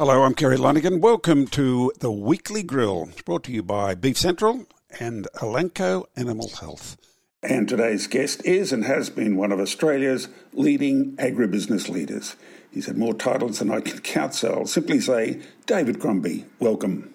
Hello, I'm Kerry Lonergan. Welcome to the Weekly Grill, brought to you by Beef Central and Elanco Animal Health. And today's guest is and has been one of Australia's leading agribusiness leaders. He's had more titles than I can count, so I'll simply say, David Crombie, welcome.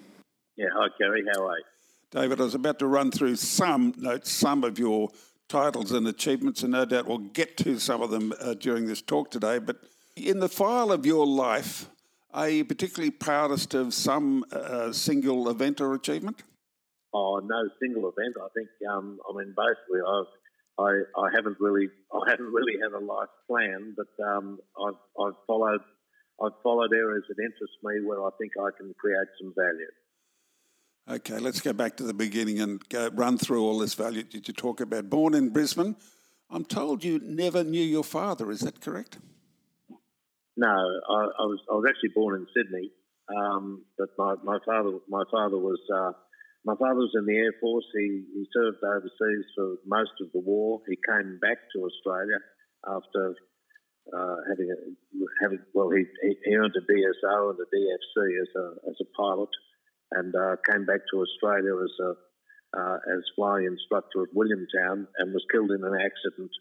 Yeah, hi, Kerry. How are you? David, I was about to run through some notes, some of your titles and achievements, and no doubt we'll get to some of them uh, during this talk today. But in the file of your life, are you particularly proudest of some uh, single event or achievement? Oh, no single event. I think um, I mean basically I've I, I haven't really I haven't really had a life plan, but um, I've I've followed I've followed areas that interest me where I think I can create some value. Okay, let's go back to the beginning and go, run through all this value that you talk about. Born in Brisbane, I'm told you never knew your father. Is that correct? No, I, I was I was actually born in Sydney, um, but my, my father my father was uh, my father was in the Air Force. He, he served overseas for most of the war. He came back to Australia after uh, having a, having well, he, he earned a DSO and a DFC as a as a pilot, and uh, came back to Australia as a uh, as flying instructor at Williamtown and was killed in an accident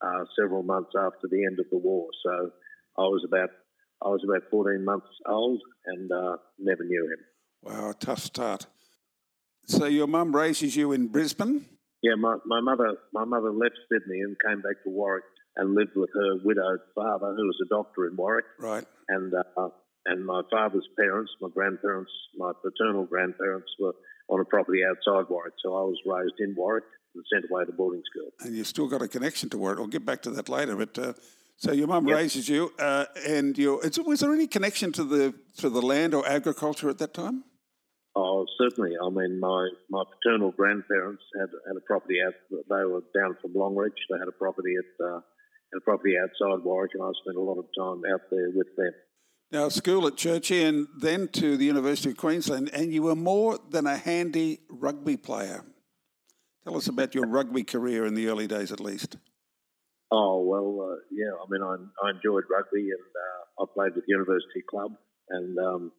uh, several months after the end of the war. So I was about I was about 14 months old and uh, never knew him. Wow, a tough start. So your mum raises you in Brisbane? Yeah, my, my mother my mother left Sydney and came back to Warwick and lived with her widowed father, who was a doctor in Warwick. Right. And uh, and my father's parents, my grandparents, my paternal grandparents were on a property outside Warwick. So I was raised in Warwick and sent away to boarding school. And you've still got a connection to Warwick. I'll get back to that later. But uh, so your mum yep. raises you, uh, and you. Was there any connection to the to the land or agriculture at that time? Oh, certainly. I mean, my, my paternal grandparents had had a property out. They were down from Longreach. They had a property at uh, a property outside Warwick, and I spent a lot of time out there with them. Now, school at Churchie, and then to the University of Queensland, and you were more than a handy rugby player. Tell us about your rugby career in the early days, at least. Oh well, uh, yeah. I mean, I, I enjoyed rugby, and uh, I played with University Club, and um,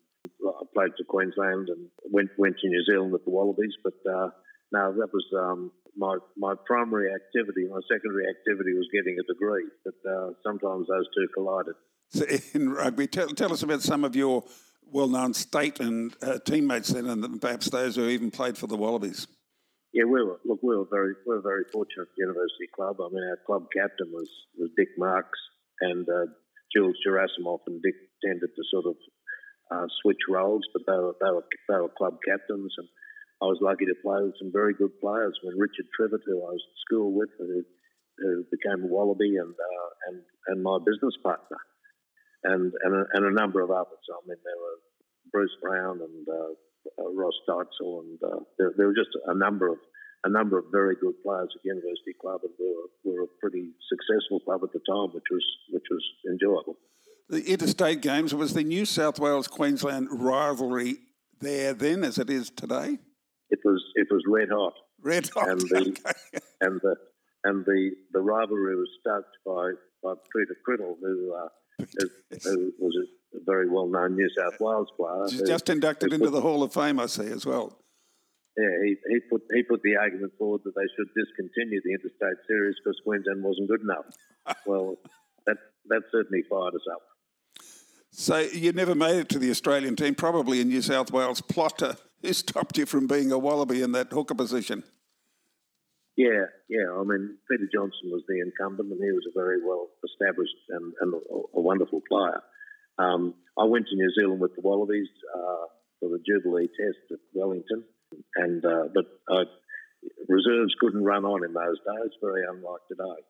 I played for Queensland and went went to New Zealand with the Wallabies. But uh, no, that was um, my my primary activity. My secondary activity was getting a degree. But uh, sometimes those two collided. So in rugby, tell, tell us about some of your well-known state and uh, teammates then, and perhaps those who even played for the Wallabies. Yeah, we were look. We were very we were very fortunate at the University Club. I mean, our club captain was was Dick Marks and uh, Jules Guerassimoff, and Dick tended to sort of uh, switch roles, but they were, they were they were club captains, and I was lucky to play with some very good players. When Richard Trivett, who I was at school with, who, who became a Wallaby, and uh, and and my business partner, and and a, and a number of others. I mean, there were Bruce Brown and uh, Ross Teitzel, and uh, there, there were just a number of a number of very good players at the University Club, and we were, we were a pretty successful club at the time, which was which was enjoyable the interstate games was the New South Wales Queensland rivalry there then as it is today? It was it was red hot. Red hot. And the okay. and the and the, the rivalry was stoked by, by Peter Crittle, who, uh, who, who was a very well known New South Wales player. Who, just inducted into put, the Hall of Fame, I see as well. Yeah, he, he put he put the argument forward that they should discontinue the interstate series because Queensland wasn't good enough. well, that that certainly fired us up. So you never made it to the Australian team, probably in New South Wales. Plotter, who stopped you from being a Wallaby in that hooker position? Yeah, yeah. I mean, Peter Johnson was the incumbent, and he was a very well established and, and a, a, wonderful player. Um, I went to New Zealand with the Wallabies uh, for the Jubilee Test at Wellington, and uh, but uh, reserves couldn't run on in those days, very unlike today.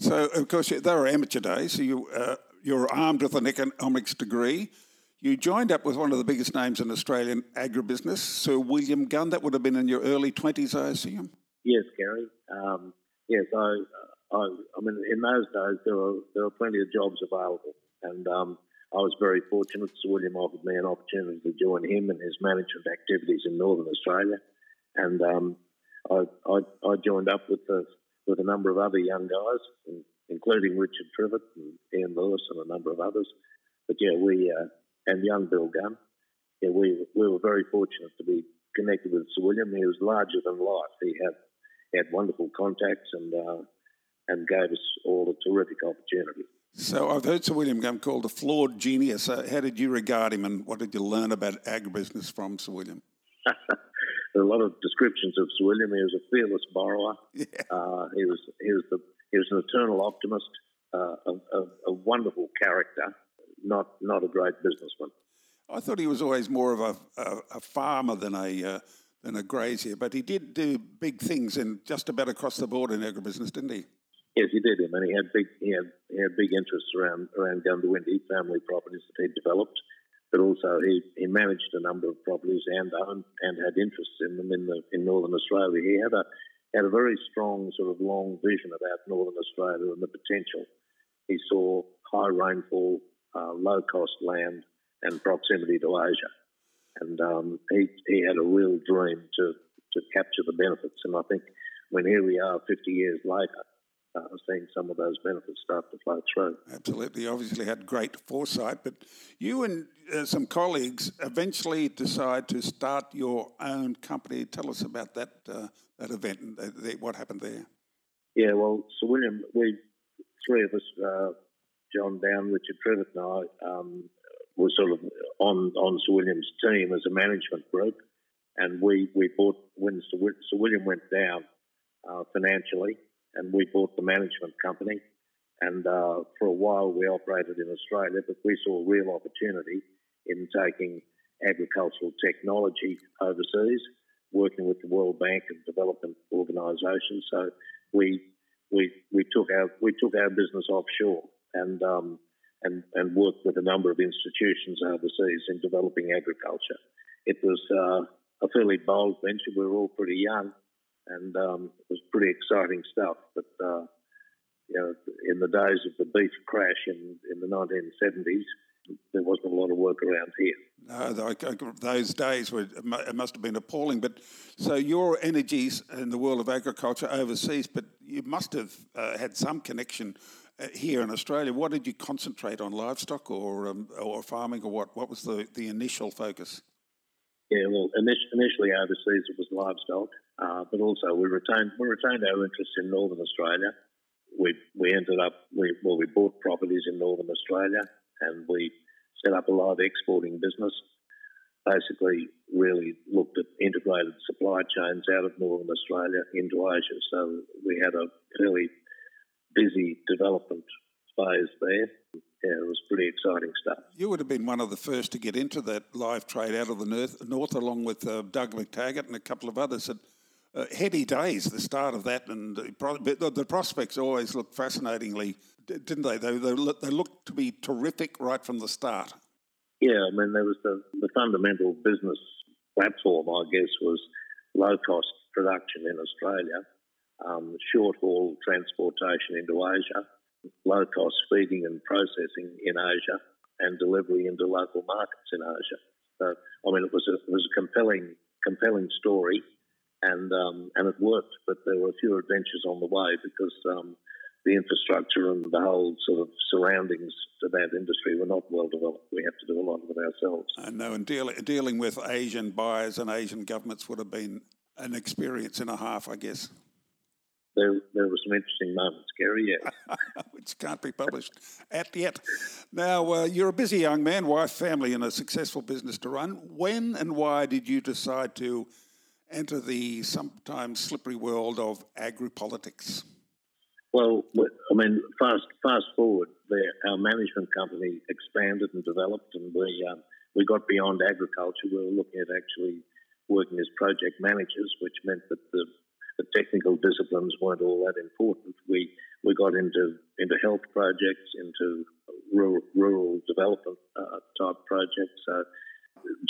So, of course, they were amateur days. So you uh, you're armed with an economics degree. You joined up with one of the biggest names in Australian agribusiness, Sir William Gunn. That would have been in your early 20s, I assume? Yes, Kerry. Um, yes, I, I, I, mean, in those days, there were, there were plenty of jobs available. And um, I was very fortunate. Sir William offered me an opportunity to join him in his management activities in Northern Australia. And um, I, I, I, joined up with, with a number of other young guys, including Richard Trivett and Ian Lewis and a number of others. But yeah, we uh, and young Bill Gunn. Yeah, we we were very fortunate to be connected with Sir William. He was larger than life. He had he had wonderful contacts and uh, and gave us all a terrific opportunity. So I've heard Sir William called a flawed genius. Uh, how did you regard him, and what did you learn about agribusiness from Sir William? there are a lot of descriptions of Sir William. He was a fearless borrower. Yeah. Uh, he was he was the he was an eternal optimist, uh, a, a, a, wonderful character, not not a great businessman. I thought he was always more of a, a, a farmer than a uh, than a grazier, but he did do big things and just about across the board in agribusiness, didn't he? Yes, he did. I mean, he had big he had he had big interests around around Goondiwindi family properties that he developed but also he, he managed a number of properties and owned and had interests in them in the in northern Australia. He had a had a very strong sort of long vision about northern Australia and the potential. He saw high rainfall, uh, low cost land, and proximity to Asia, and um, he he had a real dream to to capture the benefits. And I think when here we are, 50 years later, uh, seeing some of those benefits start to flow through. Absolutely. Obviously, had great foresight, but you and uh, some colleagues eventually decide to start your own company. Tell us about that uh, that event and the, the, what happened there. Yeah, well, Sir William, we three of us, uh, John Down, Richard Trivett, and I, um, were sort of on on Sir William's team as a management group, and we we bought when Sir, Sir William went down uh, financially and we bought the management company. And uh, for a while, we operated in Australia, but we saw a real opportunity in taking agricultural technology overseas, working with the World Bank and development organisations. So we we we took our we took our business offshore and um, and and worked with a number of institutions overseas in developing agriculture. It was uh, a fairly bold venture. We were all pretty young, and um, it was pretty exciting stuff. But uh, you know, in the days of the beef crash in, in the 1970s, there wasn't a lot of work around here. No, those days were it must have been appalling. But so your energies in the world of agriculture overseas, but you must have uh, had some connection uh, here in Australia. What did you concentrate on, livestock or um, or farming, or what? What was the, the initial focus? Yeah, well, initially overseas it was livestock, uh, but also we retained we retained our interest in Northern Australia. We we ended up we well we bought properties in Northern Australia and we set up a live exporting business. Basically, really looked at integrated supply chains out of Northern Australia into Asia. So we had a fairly busy development phase there yeah, it was pretty exciting stuff. You would have been one of the first to get into that live trade out of the north, north along with uh, Doug McTaggart and a couple of others. And, uh, heady days, the start of that, and the, prospects always looked fascinatingly, didn't they? They, they, they looked to be terrific right from the start. Yeah, I mean, there was the, the fundamental business platform, I guess, was low cost production in Australia, um, short haul transportation into Asia, low cost feeding and processing in Asia and delivery into local markets in Asia. So, I mean, it was a, it was a compelling compelling story, and um, and it worked. But there were a few adventures on the way because um, the infrastructure and the whole sort of surroundings to that industry were not well developed. We had to do a lot of it ourselves. I know, and deal, dealing with Asian buyers and Asian governments would have been an experience and a half, I guess there, there were some interesting moments, Kerry, yes. Which can't be published at yet. Now, uh, you're a busy young man, wife, family, and a successful business to run. When and why did you decide to enter the sometimes slippery world of agri-politics? Well, I mean, fast fast forward, our management company expanded and developed, and we um, we got beyond agriculture. We were looking at actually working as project managers, which meant that the the technical disciplines weren't all that important. We we got into into health projects, into rural, rural development uh, type projects. So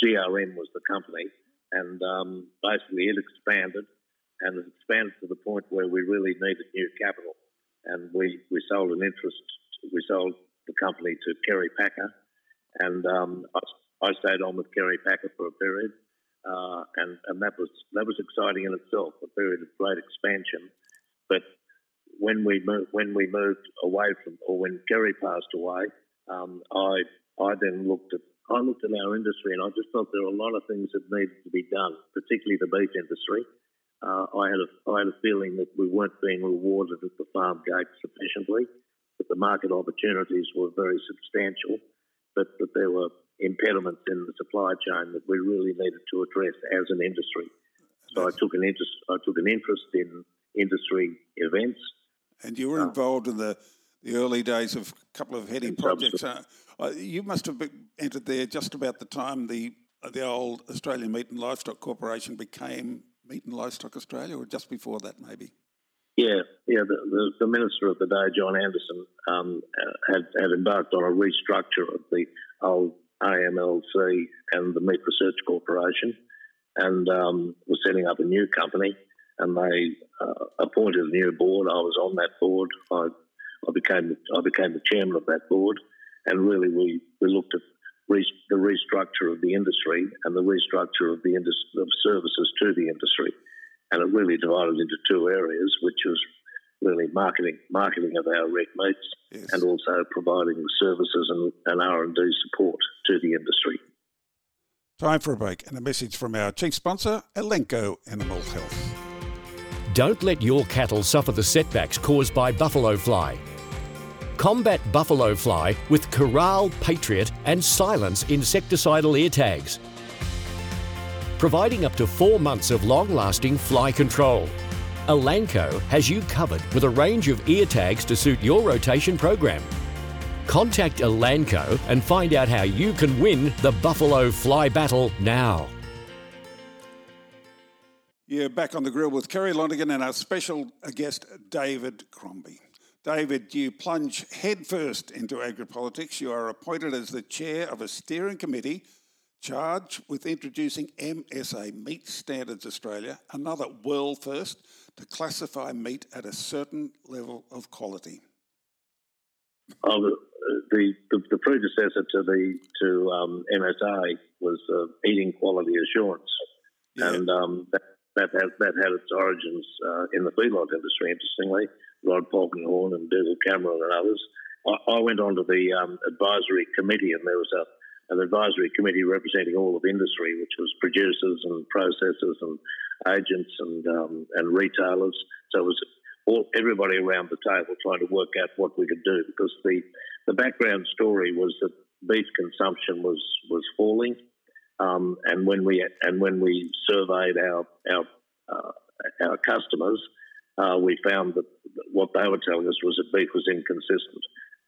GRM was the company, and um, basically it expanded, and it expanded to the point where we really needed new capital, and we we sold an interest. We sold the company to Kerry Packer, and um, I, I stayed on with Kerry Packer for a period uh, and and that was that was exciting in itself, a period of great expansion. But when we moved, when we moved away from, or when Kerry passed away, um, I I then looked at I looked at our industry and I just thought there were a lot of things that needed to be done, particularly the beef industry. Uh, I had a I had a feeling that we weren't being rewarded at the farm gate sufficiently, that the market opportunities were very substantial, but that there were impediments in the supply chain that we really needed to address as an industry. So I took an interest I took an interest in industry events. And you were involved in the the early days of a couple of heady projects. Uh, uh, you must have entered there just about the time the the old Australian Meat and Livestock Corporation became Meat and Livestock Australia, or just before that, maybe. Yeah, yeah. The, the, the minister of the day, John Anderson, um, had had embarked on a restructure of the old AMLC and the Meat Research Corporation, and um, was setting up a new company. And they uh, appointed a new board. I was on that board. I I became I became the chairman of that board, and really we, we looked at re- the restructure of the industry and the restructure of the indus- of services to the industry, and it really divided into two areas, which was really marketing marketing of our red meats yes. and also providing services and, and R and D support to the industry. Time for a break and a message from our chief sponsor, Elanco Animal Health. Don't let your cattle suffer the setbacks caused by buffalo fly. Combat buffalo fly with Co-Ral, Patriot, and Cylence insecticidal ear tags, providing up to four months of long lasting fly control. Elanco has you covered with a range of ear tags to suit your rotation program. Contact Elanco and find out how you can win the buffalo fly battle now. Yeah, back on the grill with Kerry Lonergan and our special guest, David Crombie. David, you plunge headfirst into agripolitics. You are appointed as the chair of a steering committee charged with introducing MSA Meat Standards Australia, another world first to classify meat at a certain level of quality. Oh, the, the, the predecessor to the to um, MSA was uh, eating quality assurance, yeah. and um, that, that, had, that had its origins uh, in the feedlot industry. Interestingly, Rod Polkinghorne and Dougal Cameron and others. I, I went on to the um, advisory committee, and there was a, an advisory committee representing all of industry, which was producers and processors and agents and um, and retailers. So it was all everybody around the table trying to work out what we could do because the the background story was that beef consumption was was falling, um, and when we and when we surveyed our our uh, our customers, uh, we found that what they were telling us was that beef was inconsistent.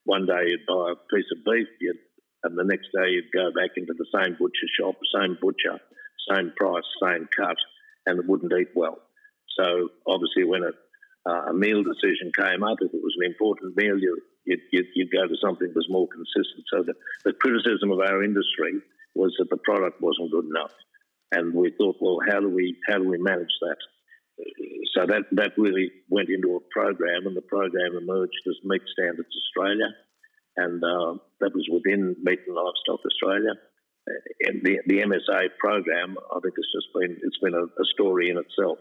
One day you'd buy a piece of beef, and the next day you'd go back into the same butcher shop, same butcher, same price, same cut, and it wouldn't eat well. So obviously, when a, uh, a meal decision came up, if it was an important meal, you, you'd, you'd, you'd, go to something that was more consistent. So the, the criticism of our industry was that the product wasn't good enough, and we thought, well, how do we how do we manage that? So that, that really went into a program, and the program emerged as Meat Standards Australia, and uh, that was within Meat and Livestock Australia. And the, the MSA program, I think it's just been it's been a, a story in itself,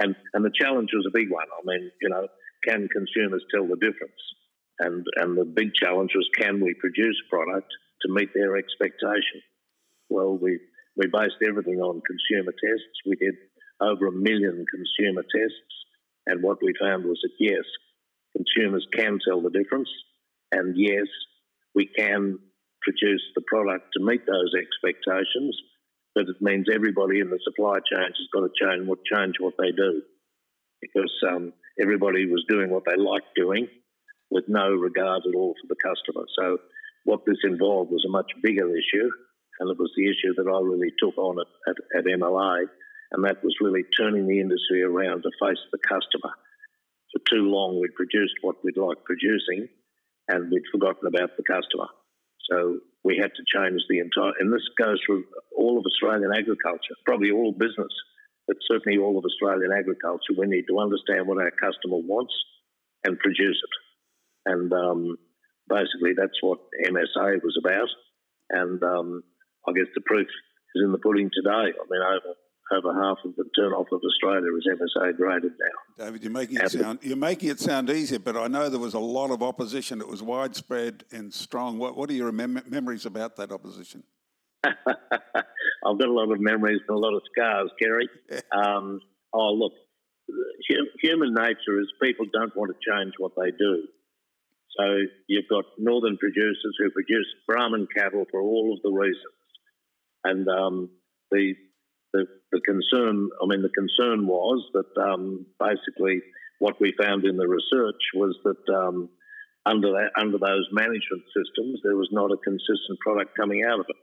and and the challenge was a big one. I mean, you know, can consumers tell the difference? And and the big challenge was can we produce product to meet their expectation? Well, we we based everything on consumer tests. We did over a million consumer tests. And what we found was that yes, consumers can tell the difference. And yes, we can produce the product to meet those expectations. But it means everybody in the supply chain has got to change what, change what they do because um, everybody was doing what they liked doing with no regard at all for the customer. So, what this involved was a much bigger issue, and it was the issue that I really took on at, at, at MLA and that was really turning the industry around to face the customer. For too long, we'd produced what we'd like producing, and we'd forgotten about the customer. So we had to change the entire, and this goes through all of Australian agriculture, probably all business, but certainly all of Australian agriculture. We need to understand what our customer wants and produce it. And um, basically, that's what MSA was about. And um, I guess the proof is in the pudding today. I mean, over over half of the turnoff of Australia is MSA graded now. David, you're making it sound you're making it sound easier, but I know there was a lot of opposition. It was widespread and strong. What, what are your mem- memories about that opposition? I've got a lot of memories and a lot of scars, Kerry. Um, oh, look, human nature is people don't want to change what they do. So you've got northern producers who produce Brahman cattle for all of the reasons, and um, the, the the concern. I mean, the concern was that um, basically what we found in the research was that um, under that under those management systems, there was not a consistent product coming out of it.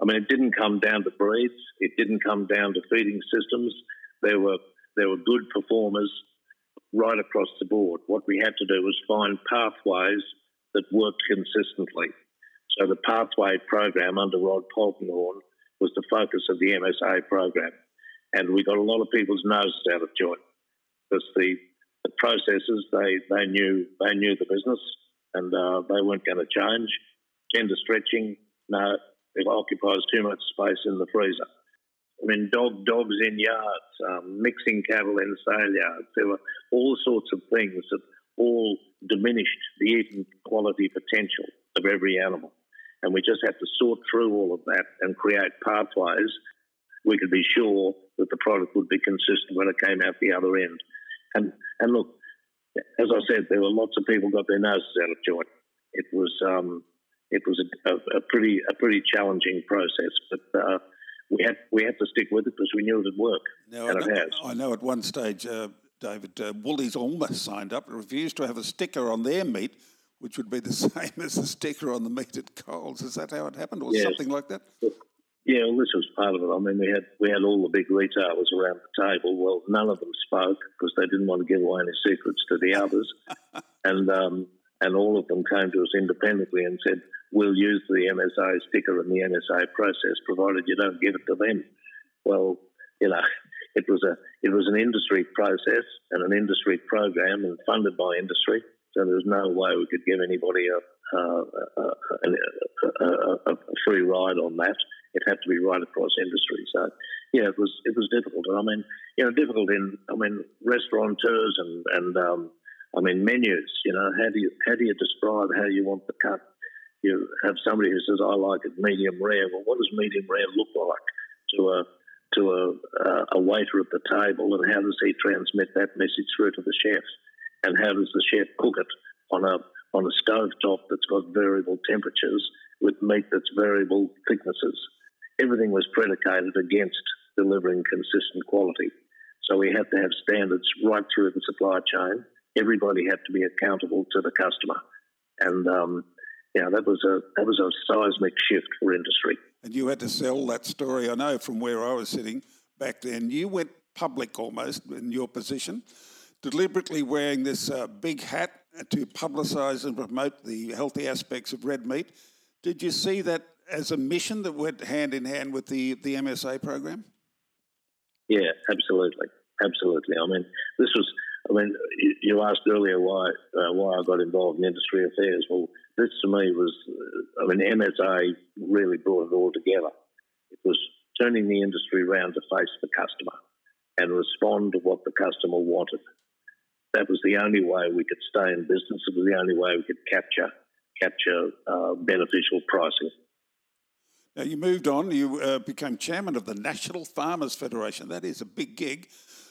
I mean, it didn't come down to breeds. It didn't come down to feeding systems. There were there were good performers right across the board. What we had to do was find pathways that worked consistently. So the pathway program under Rod Polkinghorne was the focus of the MSA program, and we got a lot of people's noses out of joint because the, the processes they they knew they knew the business and uh, they weren't going to change. Tender stretching, no, it occupies too much space in the freezer. I mean, dog dogs in yards, um, mixing cattle in sale yards. There were all sorts of things that all diminished the eating quality potential of every animal. And we just had to sort through all of that and create pathways. We could be sure that the product would be consistent when it came out the other end. And and look, as I said, there were lots of people got their noses out of joint. It was um, it was a, a, a, pretty a pretty challenging process, but uh, we had we had to stick with it because we knew it would work, now, and I know, it has. I know at one stage, uh, David uh, Woolies almost signed up and refused to have a sticker on their meat, which would be the same as the sticker on the meat at Coles. Is that how it happened, or something like that? Yeah, well, this was part of it. I mean, we had we had all the big retailers around the table. Well, none of them spoke because they didn't want to give away any secrets to the others, and um, and all of them came to us independently and said, we'll use the MSA sticker in the MSA process, provided you don't give it to them. Well, you know, it was a it was an industry process and an industry program and funded by industry. So there was no way we could give anybody a, a, a, a, free ride on that. It had to be right across industry. So yeah, it was it was difficult. And I mean, you know, difficult in I mean restaurateurs and and um, I mean menus. You know, how do you how do you describe how you want the cut? you have somebody who says, "I like it medium rare." Well, what does medium rare look like to a to a, a waiter at the table, and how does he transmit that message through to the chef? And how does the chef cook it on a on a stove top that's got variable temperatures with meat that's variable thicknesses? Everything was predicated against delivering consistent quality. So we had to have standards right through the supply chain. Everybody had to be accountable to the customer, and um, yeah, that was a that was a seismic shift for industry. And you had to sell that story. I know from where I was sitting back then. You went public almost in your position, deliberately wearing this uh, big hat to publicise and promote the healthy aspects of red meat. Did you see that as a mission that went hand in hand with the, the MSA program? Yeah, absolutely, absolutely. I mean, this was. I mean, you asked earlier why uh, why I got involved in industry affairs. Well, this to me was, I mean, MSA really brought it all together. It was turning the industry around to face the customer and respond to what the customer wanted. That was the only way we could stay in business. It was the only way we could capture capture uh, beneficial pricing. Now you moved on. You uh, became chairman of the National Farmers Federation. That is a big gig.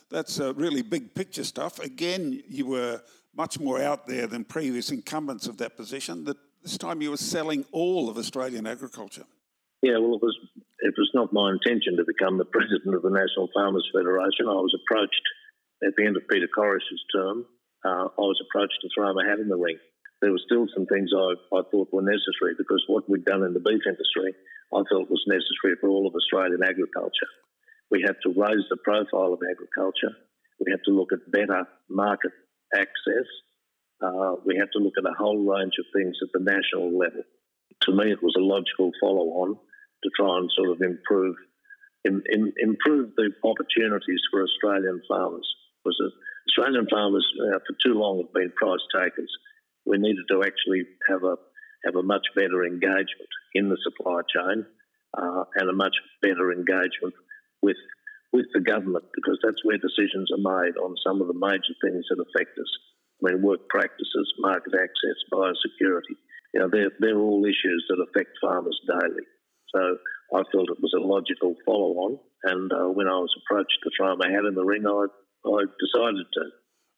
That's uh, really big picture stuff. Again, you were much more out there than previous incumbents of that position. That this time you were selling all of Australian agriculture. Yeah, well, it was it was not my intention to become the president of the National Farmers Federation. I was approached at the end of Peter Corish's term. Uh, I was approached to throw my hat in the ring. There were still some things I, I thought were necessary because what we'd done in the beef industry, I felt was necessary for all of Australian agriculture. We have to raise the profile of agriculture. We have to look at better market access. Uh, we have to look at a whole range of things at the national level. To me, it was a logical follow-on to try and sort of improve in, in, improve the opportunities for Australian farmers. Because Australian farmers uh, for too long have been price takers. We needed to actually have a have a much better engagement in the supply chain uh, and a much better engagement with with the government because that's where decisions are made on some of the major things that affect us. I mean, work practices, market access, biosecurity. You know, they're, they're all issues that affect farmers daily. So I felt it was a logical follow on. And uh, when I was approached to throw my hat in the ring, I, I decided to.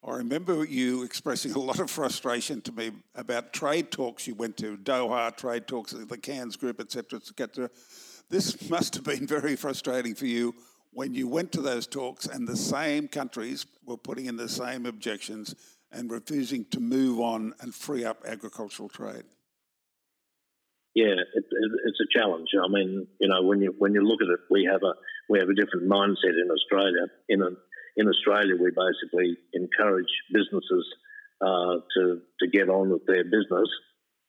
I remember you expressing a lot of frustration to me about trade talks you went to, Doha trade talks, the Cairns Group, etc., etc. This must have been very frustrating for you when you went to those talks and the same countries were putting in the same objections and refusing to move on and free up agricultural trade. Yeah, it, it, it's a challenge. I mean, you know, when you when you look at it, we have a we have a different mindset in Australia. In a, in Australia, we basically encourage businesses uh, to to get on with their business,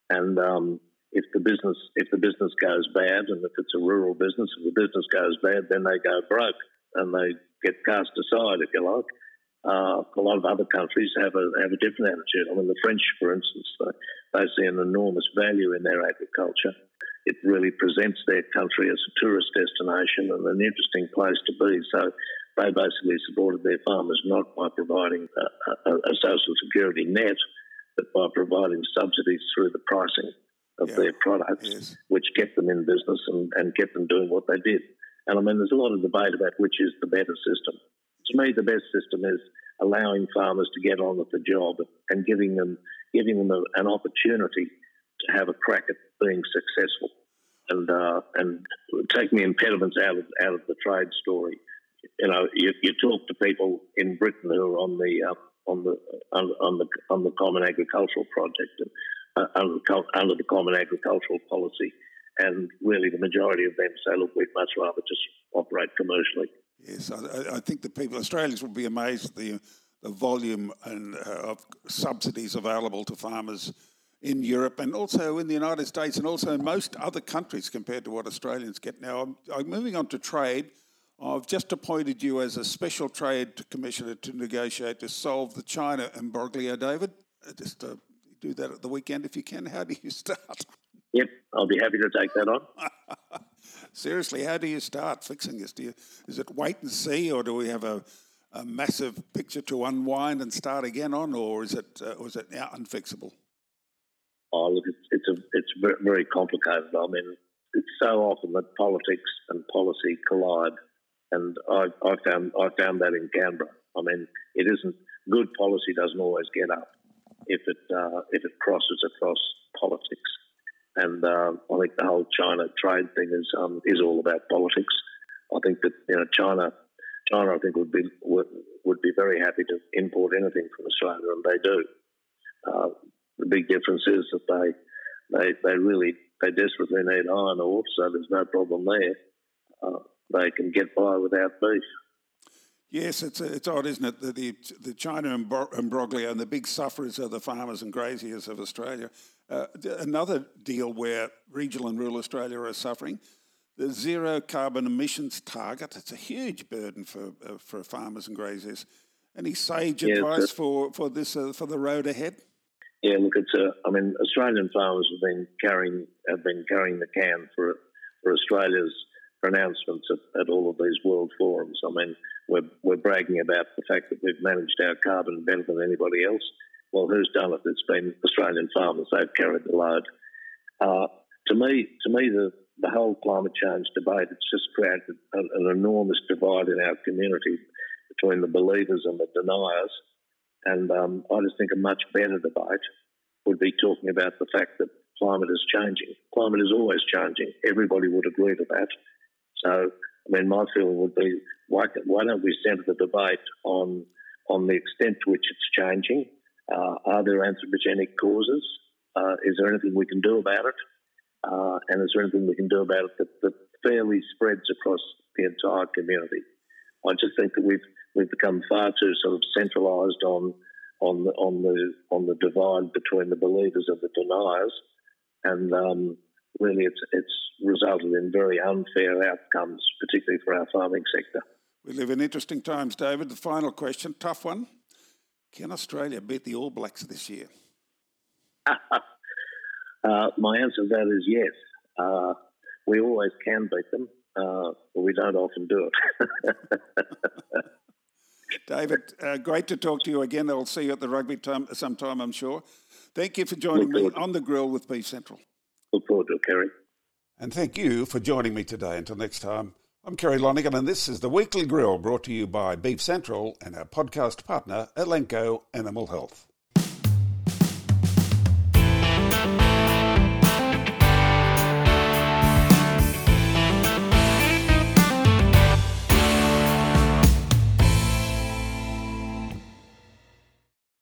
and um, if the business if the business goes bad, and if it's a rural business, if the business goes bad, then they go broke and they get cast aside, if you like. Uh, a lot of other countries have a have a different attitude. I mean, the French, for instance, they, they see an enormous value in their agriculture. It really presents their country as a tourist destination and an interesting place to be. So they basically supported their farmers not by providing a, a, a social security net, but by providing subsidies through the pricing of yeah. their products, yes. which kept them in business and, and kept them doing what they did. And I mean, there's a lot of debate about which is the better system. To me, the best system is allowing farmers to get on with the job and giving them giving them a, an opportunity to have a crack at being successful, and uh, and taking the impediments out of out of the trade story. You know, you, you talk to people in Britain who are on the uh, on the on, the on the Common Agricultural Project, and uh, under, the, under the Common Agricultural Policy. And really, the majority of them say, look, we'd much rather just operate commercially. Yes, I, I think the people, Australians, will be amazed at the, the volume and, uh, of subsidies available to farmers in Europe and also in the United States and also in most other countries compared to what Australians get. Now, I'm, I'm moving on to trade. I've just appointed you as a special trade commissioner to negotiate to solve the China imbroglio, David. Uh, just uh, do that at the weekend if you can. How do you start? Yep, I'll be happy to take that on. Seriously, how do you start fixing this? Do you, is it wait and see, or do we have a, a massive picture to unwind and start again on, or is it uh, or is it now unfixable? Oh, look, it's it's, a, it's very complicated. I mean, it's so often that politics and policy collide, and I, I found I found that in Canberra. I mean, it isn't good policy doesn't always get up if it uh, if it crosses across politics. And uh, I think the whole China trade thing is um, is all about politics. I think that you know China China I think would be would, would be very happy to import anything from Australia, and they do. Uh, the big difference is that they they they really they desperately need iron ore, so there's no problem there. They can get by without beef. Yes, it's it's odd, isn't it? The the, the China imbroglio and the big sufferers are the farmers and graziers of Australia. Uh, another deal where regional and rural Australia are suffering. The zero carbon emissions target. It's a huge burden for uh, for farmers and graziers. Any sage yeah, advice for for this uh, for the road ahead? Yeah, look, it's a. I mean, Australian farmers have been carrying have been carrying the can for for Australia's pronouncements at, at all of these world forums. I mean, we're, we're bragging about the fact that we've managed our carbon better than anybody else. Well, who's done it? It's been Australian farmers. They've carried the load. Uh, to me, to me, the, the whole climate change debate it's just created an, an enormous divide in our community between the believers and the deniers. And um, I just think a much better debate would be talking about the fact that climate is changing. Climate is always changing. Everybody would agree to that. So, I mean, my feeling would be why, why don't we centre the debate on on the extent to which it's changing? Uh, are there anthropogenic causes? Uh, is there anything we can do about it? Uh, and is there anything we can do about it that, that fairly spreads across the entire community? I just think that we've we've become far too sort of centralised on on the on the on the divide between the believers and the deniers, and um, really it's it's resulted in very unfair outcomes, particularly for our farming sector. We live in interesting times, David. The final question, tough one. Can Australia beat the All Blacks this year? uh, my answer to that is yes. Uh, we always can beat them, uh, but we don't often do it. David, uh, great to talk to you again. I'll see you at the rugby time sometime, I'm sure. Thank you for joining me on the grill with Beef Central. Look forward to it, Kerry. And thank you for joining me today. Until next time, I'm Kerry Lonergan, and this is the Weekly Grill brought to you by Beef Central and our podcast partner, Elanco Animal Health.